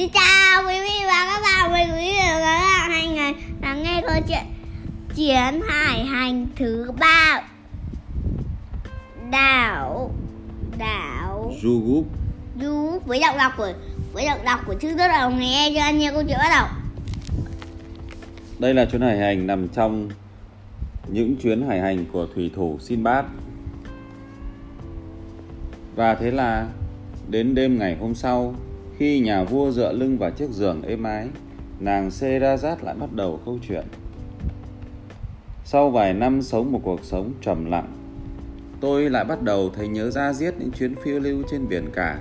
Xin chào quý vị và các bạn, mời quý vị và các bạn hành ngày lắng nghe câu chuyện Chuyến hải hành thứ ba. Đảo Đảo. Jugup Du với giọng đọc của với giọng đọc của chữ rất là nghe cho anh nghe câu chuyện bắt đầu. Đây là chuyến hải hành nằm trong những chuyến hải hành của thủy thủ Sinbad. Và thế là đến đêm ngày hôm sau khi nhà vua dựa lưng vào chiếc giường êm ái, Nàng Serazat lại bắt đầu câu chuyện. Sau vài năm sống một cuộc sống trầm lặng, Tôi lại bắt đầu thấy nhớ ra giết những chuyến phiêu lưu trên biển cả.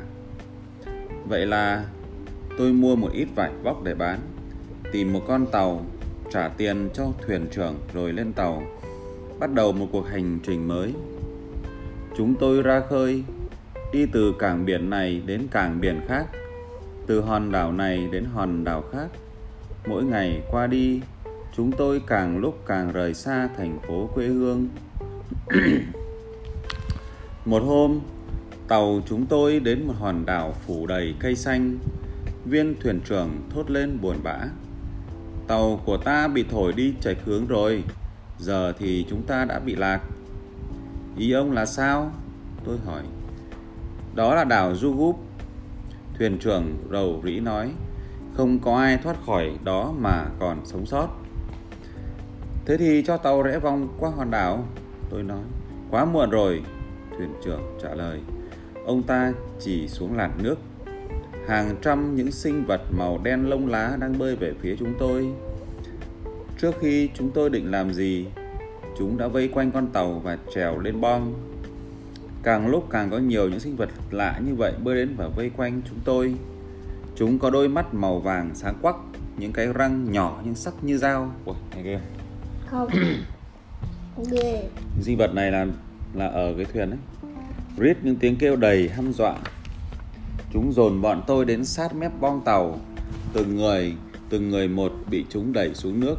Vậy là tôi mua một ít vải vóc để bán, Tìm một con tàu, Trả tiền cho thuyền trưởng rồi lên tàu, Bắt đầu một cuộc hành trình mới. Chúng tôi ra khơi, Đi từ cảng biển này đến cảng biển khác từ hòn đảo này đến hòn đảo khác. Mỗi ngày qua đi, Chúng tôi càng lúc càng rời xa thành phố quê hương. Một hôm, Tàu chúng tôi đến một hòn đảo phủ đầy cây xanh. Viên thuyền trưởng thốt lên buồn bã. Tàu của ta bị thổi đi chệch hướng rồi, Giờ thì chúng ta đã bị lạc. Ý ông là sao? Tôi hỏi. Đó là đảo Jugup. Thuyền trưởng rầu rĩ nói, Không có ai thoát khỏi đó mà còn sống sót. Thế thì cho tàu rẽ vòng qua hòn đảo, Tôi nói. Quá muộn rồi, Thuyền trưởng trả lời. Ông ta chỉ xuống làn nước. Hàng trăm những sinh vật màu đen lông lá đang bơi về phía chúng tôi. Trước khi chúng tôi định làm gì, Chúng đã vây quanh con tàu và trèo lên bom. Càng lúc càng có nhiều những sinh vật lạ như vậy bơi đến và vây quanh chúng tôi. Chúng có đôi mắt màu vàng sáng quắc Những cái răng nhỏ nhưng sắc như dao. Ui, này kia. Không. Ghê. Di vật này là là ở cái thuyền ấy. Rít những tiếng kêu đầy hăm dọa. Chúng dồn bọn tôi đến sát mép bong tàu. Từng người, từng người một bị chúng đẩy xuống nước.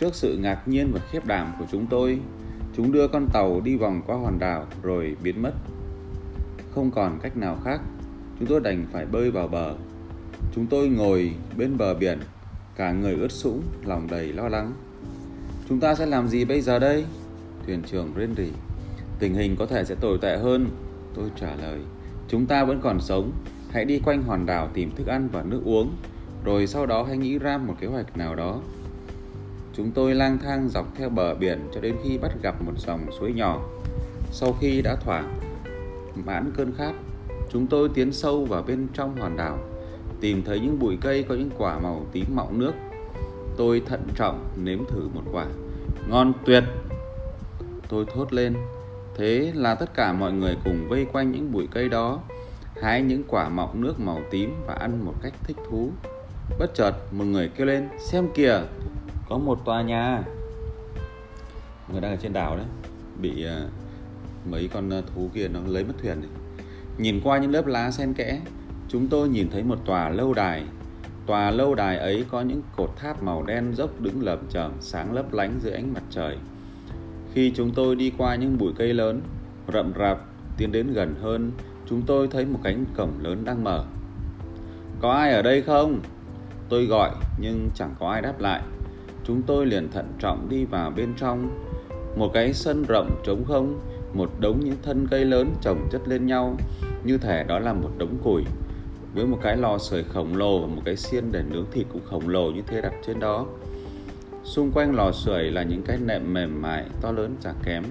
Trước sự ngạc nhiên và khiếp đảm của chúng tôi Chúng đưa con tàu đi vòng qua hòn đảo rồi biến mất. Không còn cách nào khác Chúng tôi đành phải bơi vào bờ. Chúng tôi ngồi bên bờ biển Cả người ướt sũng, lòng đầy lo lắng. Chúng ta sẽ làm gì bây giờ đây? Thuyền trưởng rên rỉ. Tình hình có thể sẽ tồi tệ hơn. Tôi trả lời Chúng ta vẫn còn sống. Hãy đi quanh hòn đảo tìm thức ăn và nước uống. Rồi sau đó hãy nghĩ ra một kế hoạch nào đó. Chúng tôi lang thang dọc theo bờ biển cho đến khi bắt gặp một dòng suối nhỏ. Sau khi đã thỏa mãn cơn khát, chúng tôi tiến sâu vào bên trong hòn đảo, tìm thấy những bụi cây có những quả màu tím mọng nước. Tôi thận trọng nếm thử một quả. Ngon tuyệt! Tôi thốt lên. Thế là tất cả mọi người cùng vây quanh những bụi cây đó, hái những quả mọng nước màu tím và ăn một cách thích thú. Bất chợt một người kêu lên, xem kìa, có một tòa nhà. Người đang ở trên đảo đấy. Bị à, mấy con à, thú kia nó lấy mất thuyền này. nhìn qua những lớp lá xen kẽ, chúng tôi nhìn thấy một tòa lâu đài. Tòa lâu đài ấy có những cột tháp màu đen dốc đứng lởm chởm, sáng lấp lánh dưới ánh mặt trời. Khi chúng tôi đi qua những bụi cây lớn, rậm rạp tiến đến gần hơn, chúng tôi thấy một cánh cổng lớn đang mở. Có ai ở đây không? Tôi gọi, nhưng chẳng có ai đáp lại chúng tôi liền thận trọng đi vào bên trong. Một cái sân rộng trống không, một đống những thân cây lớn chồng chất lên nhau, như thể đó là một đống củi. Với một cái lò sưởi khổng lồ và một cái xiên để nướng thịt cũng khổng lồ như thế đặt trên đó. Xung quanh lò sưởi là những cái nệm mềm mại, to lớn, chả kém.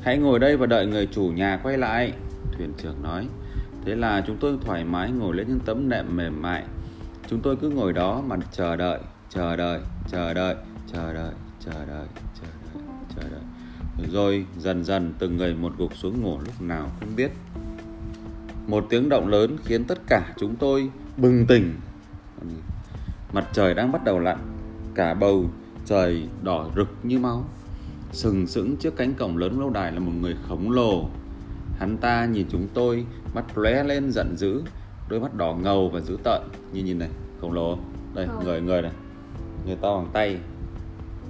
Hãy ngồi đây và đợi người chủ nhà quay lại, thuyền trưởng nói. Thế là chúng tôi thoải mái ngồi lên những tấm nệm mềm mại. Chúng tôi cứ ngồi đó mà chờ đợi chờ đợi chờ đợi chờ đợi chờ đợi chờ đợi chờ đợi. Rồi dần dần từng người một gục xuống ngủ lúc nào không biết. Một tiếng động lớn khiến tất cả chúng tôi bừng tỉnh. Mặt trời đang bắt đầu lặn cả bầu trời đỏ rực như máu. Sừng sững trước cánh cổng lớn lâu đài là một người khổng lồ. Hắn ta nhìn chúng tôi mắt lóe lên giận dữ đôi mắt đỏ ngầu và dữ tợn. Như nhìn này khổng lồ. Đây người người này người to bằng tay.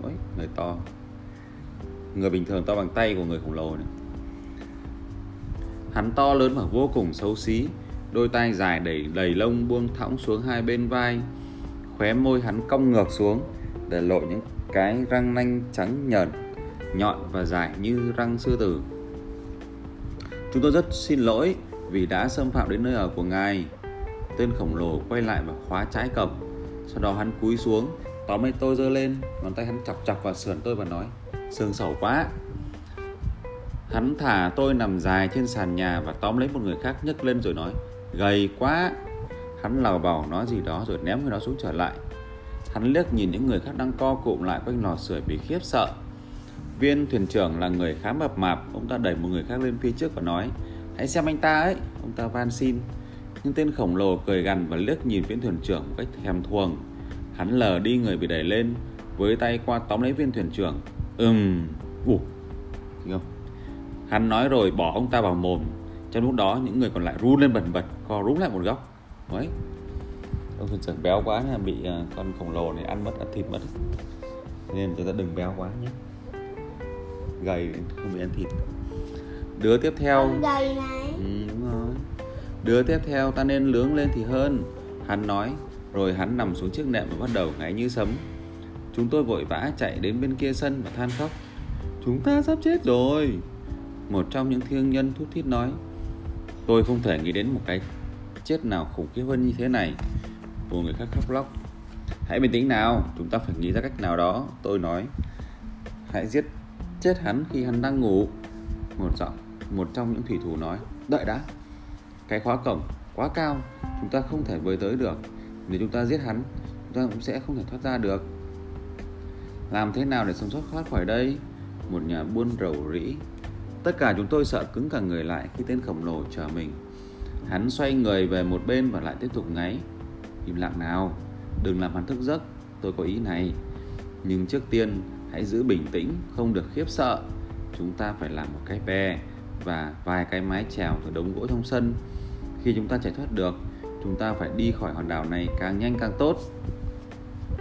Ôi, người to. Người bình thường to bằng tay của người khổng lồ này. Hắn to lớn và vô cùng xấu xí đôi tay dài đầy đầy lông buông thõng xuống hai bên vai khóe môi hắn cong ngược xuống để lộ những cái răng nanh trắng nhợn nhọn và dài như răng sư tử. Chúng tôi rất xin lỗi vì đã xâm phạm đến nơi ở của ngài. Tên khổng lồ quay lại và khóa trái cổng sau đó hắn cúi xuống tóm lấy tôi giơ lên, ngón tay hắn chọc chọc vào sườn tôi và nói sương sầu quá. Hắn thả tôi nằm dài trên sàn nhà và tóm lấy một người khác nhấc lên rồi nói, gầy quá. Hắn lào bảo nói gì đó rồi ném người đó xuống trở lại. Hắn liếc nhìn những người khác đang co cụm lại quanh lò sưởi vì khiếp sợ. Viên thuyền trưởng là người khá mập mạp, ông ta đẩy một người khác lên phía trước và nói, hãy xem anh ta ấy, ông ta van xin. Nhưng tên khổng lồ cười gằn và liếc nhìn viên thuyền trưởng một cách thèm thuồng hắn lờ đi người bị đẩy lên với tay qua tóm lấy viên thuyền trưởng. Ừm ủ thấy không? Hắn nói rồi bỏ ông ta vào mồm. Trong lúc đó những người còn lại run lên bần bật co rúm lại một góc. Đấy ông thuyền trưởng béo quá nên bị à, con khổng lồ này ăn mất ăn thịt mất. Nên chúng ta đừng béo quá nhé. Gầy không bị ăn thịt. Đứa tiếp theo. Gầy này. Ừ, đúng rồi. Đứa tiếp theo ta nên lướng lên thì hơn. Hắn nói rồi hắn nằm xuống chiếc nệm và bắt đầu ngáy như sấm. Chúng tôi vội vã chạy đến bên kia sân và than khóc. Chúng ta sắp chết rồi! Một trong những thương nhân thút thít nói. Tôi không thể nghĩ đến một cái chết nào khủng khiếp hơn như thế này. Một người khác khóc lóc. Hãy bình tĩnh nào, Chúng ta phải nghĩ ra cách nào đó, Tôi nói. Hãy giết chết hắn khi hắn đang ngủ. Một giọng, Một trong những thủy thủ nói. Đợi đã, Cái khóa cổng quá cao, Chúng ta không thể với tới được. Nếu chúng ta giết hắn, Chúng ta cũng sẽ không thể thoát ra được. Làm thế nào để sống sót thoát khỏi đây? Một nhà buôn rầu rĩ. Tất cả chúng tôi sợ cứng cả người lại Khi tên khổng lồ chờ mình. Hắn xoay người về một bên và lại tiếp tục ngáy. Im lặng nào, Đừng làm hắn thức giấc, Tôi có ý này. Nhưng trước tiên, hãy giữ bình tĩnh, Không được khiếp sợ. Chúng ta phải làm một cái bè Và vài cái mái chèo từ đống gỗ trong sân. Khi chúng ta chạy thoát được Chúng ta phải đi khỏi hòn đảo này càng nhanh càng tốt.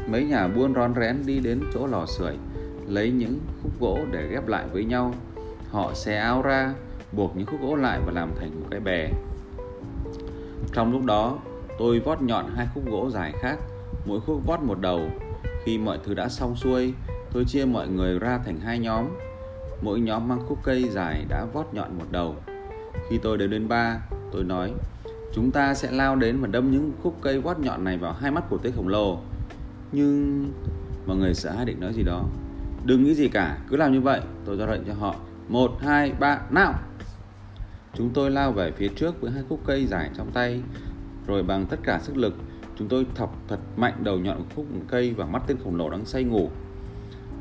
Mấy nhà buôn rón rén đi đến chỗ lò sưởi, Lấy những khúc gỗ để ghép lại với nhau. Họ xé áo ra, Buộc những khúc gỗ lại và làm thành một cái bè. Trong lúc đó, tôi vót nhọn hai khúc gỗ dài khác, Mỗi khúc vót một đầu. Khi mọi thứ đã xong xuôi, Tôi chia mọi người ra thành hai nhóm. Mỗi nhóm mang khúc cây dài đã vót nhọn một đầu. Khi tôi đến đến ba, Tôi nói Chúng ta sẽ lao đến và đâm những khúc cây quát nhọn này vào hai mắt của tên khổng lồ. Nhưng Mọi người sợ hai định nói gì đó? Đừng nghĩ gì cả, cứ làm như vậy Tôi ra lệnh cho họ. Một hai ba nào! Chúng tôi lao về phía trước với hai khúc cây dài trong tay. Rồi bằng tất cả sức lực Chúng tôi thọc thật mạnh đầu nhọn của khúc cây vào mắt tên khổng lồ đang say ngủ.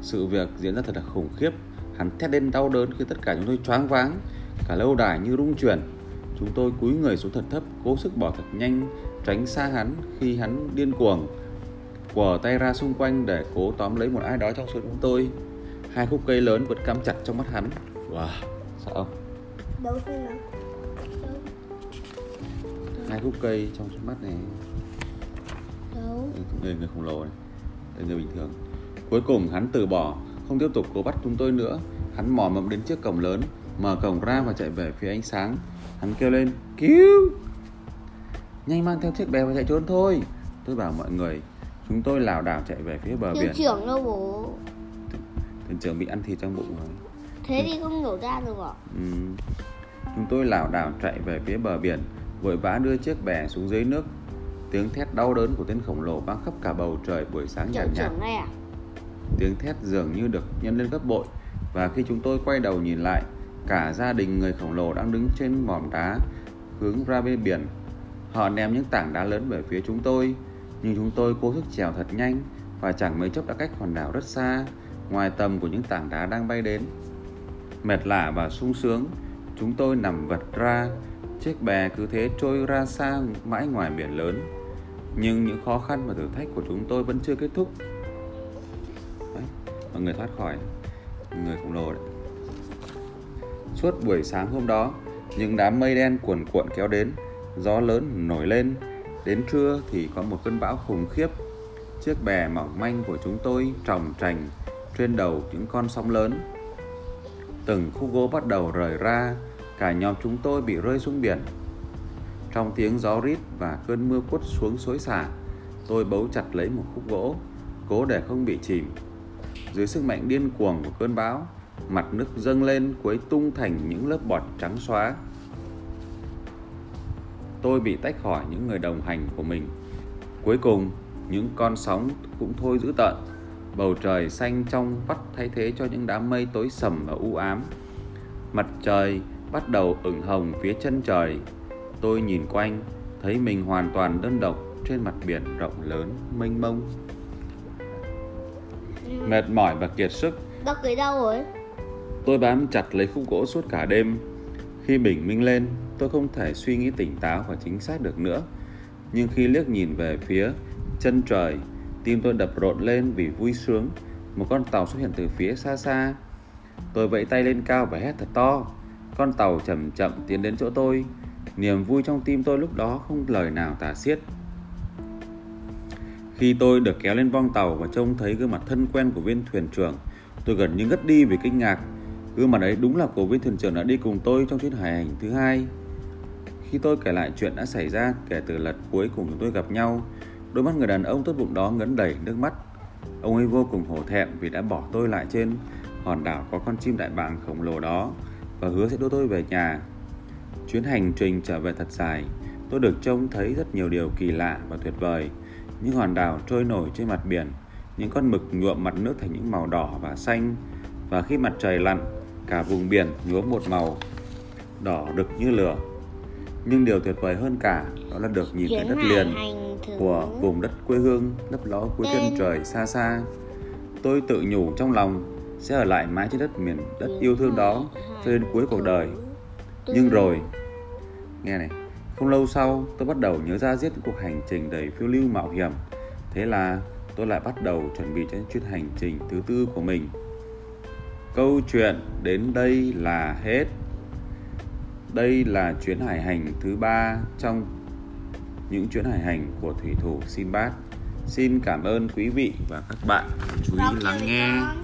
Sự việc diễn ra thật là khủng khiếp. Hắn thét lên đau đớn khi tất cả chúng tôi choáng váng Cả lâu đài như rung chuyển. Chúng tôi cúi người xuống thật thấp Cố sức bỏ thật nhanh Tránh xa hắn khi hắn điên cuồng Quờ tay ra xung quanh để cố tóm lấy một ai đó trong số chúng tôi. Hai khúc cây lớn vẫn cắm chặt trong mắt hắn. Wow, sợ không? Đâu Hai khúc cây trong mắt này. Đâu người người khổng lồ này. Đây người bình thường. Cuối cùng hắn từ bỏ không tiếp tục cố bắt chúng tôi nữa. Hắn mò mẫm đến trước cổng lớn mở cổng ra và chạy về phía ánh sáng. Hắn kêu lên cứu! Nhanh mang theo chiếc bè và chạy trốn thôi. Tôi bảo mọi người chúng tôi lảo đảo chạy về phía bờ Hiệu biển. trưởng đâu bố? Thuyền trưởng bị ăn thịt trong bụng rồi. Thế thì không nhổ ra được ạ? Ừ. Chúng tôi lảo đảo chạy về phía bờ biển, vội vã đưa chiếc bè xuống dưới nước. Tiếng thét đau đớn của tên khổng lồ vang khắp cả bầu trời buổi sáng nhạt. đây à? Tiếng thét dường như được nhân lên gấp bội và khi chúng tôi quay đầu nhìn lại, cả gia đình người khổng lồ đang đứng trên mỏm đá hướng ra bên biển. Họ ném những tảng đá lớn về phía chúng tôi, nhưng chúng tôi cố sức trèo thật nhanh và chẳng mấy chốc đã cách hòn đảo rất xa, ngoài tầm của những tảng đá đang bay đến. Mệt lạ và sung sướng, chúng tôi nằm vật ra, chiếc bè cứ thế trôi ra xa mãi ngoài biển lớn. Nhưng những khó khăn và thử thách của chúng tôi vẫn chưa kết thúc. Đấy, mọi người thoát khỏi người khổng lồ đấy. Suốt buổi sáng hôm đó, những đám mây đen cuồn cuộn kéo đến, gió lớn nổi lên. Đến trưa thì có một cơn bão khủng khiếp. Chiếc bè mỏng manh của chúng tôi tròng trành trên đầu những con sóng lớn. Từng khúc gỗ bắt đầu rời ra, cả nhóm chúng tôi bị rơi xuống biển. Trong tiếng gió rít và cơn mưa quất xuống xối xả, tôi bấu chặt lấy một khúc gỗ, cố để không bị chìm. Dưới sức mạnh điên cuồng của cơn bão, mặt nước dâng lên quấy tung thành những lớp bọt trắng xóa. Tôi bị tách khỏi những người đồng hành của mình. Cuối cùng, những con sóng cũng thôi dữ tợn. Bầu trời xanh trong vắt thay thế cho những đám mây tối sầm và u ám. Mặt trời bắt đầu ửng hồng phía chân trời. Tôi nhìn quanh, thấy mình hoàn toàn đơn độc trên mặt biển rộng lớn, mênh mông. Mệt mỏi và kiệt sức, Bác cưới đâu rồi? Tôi bám chặt lấy khúc gỗ suốt cả đêm. Khi bình minh lên, tôi không thể suy nghĩ tỉnh táo và chính xác được nữa. Nhưng khi liếc nhìn về phía chân trời, tim tôi đập rộn lên vì vui sướng. Một con tàu xuất hiện từ phía xa xa. Tôi vẫy tay lên cao và hét thật to. Con tàu chậm chậm tiến đến chỗ tôi. Niềm vui trong tim tôi lúc đó không lời nào tả xiết. Khi tôi được kéo lên boong tàu và trông thấy gương mặt thân quen của viên thuyền trưởng, tôi gần như ngất đi vì kinh ngạc. Gương mặt ấy đúng là của viên thuyền trưởng đã đi cùng tôi trong chuyến hải hành thứ hai. Khi tôi kể lại chuyện đã xảy ra kể từ lần cuối cùng chúng tôi gặp nhau, đôi mắt người đàn ông tốt bụng đó ngấn đầy nước mắt. Ông ấy vô cùng hổ thẹn vì đã bỏ tôi lại trên hòn đảo có con chim đại bàng khổng lồ đó và hứa sẽ đưa tôi về nhà. Chuyến hành trình trở về thật dài, tôi được trông thấy rất nhiều điều kỳ lạ và tuyệt vời. Những hòn đảo trôi nổi trên mặt biển, những con mực nhuộm mặt nước thành những màu đỏ và xanh. Và khi mặt trời lặn, cả vùng biển nhuốm một màu đỏ rực như lửa. Nhưng điều tuyệt vời hơn cả đó là được nhìn thấy đất liền của vùng đất quê hương lấp ló cuối chân trời xa xa. Tôi tự nhủ trong lòng sẽ ở lại mãi trên đất miền đất yêu thương đó cho đến cuối cuộc đời. Nhưng rồi, nghe này, không lâu sau tôi bắt đầu nhớ ra giết cuộc hành trình đầy phiêu lưu mạo hiểm. Thế là tôi lại bắt đầu chuẩn bị cho chuyến hành trình thứ tư của mình. Câu chuyện đến đây là hết. Đây là chuyến hải hành thứ ba trong những chuyến hải hành của thủy thủ Sinbad. Xin cảm ơn quý vị và các bạn chú ý lắng nghe.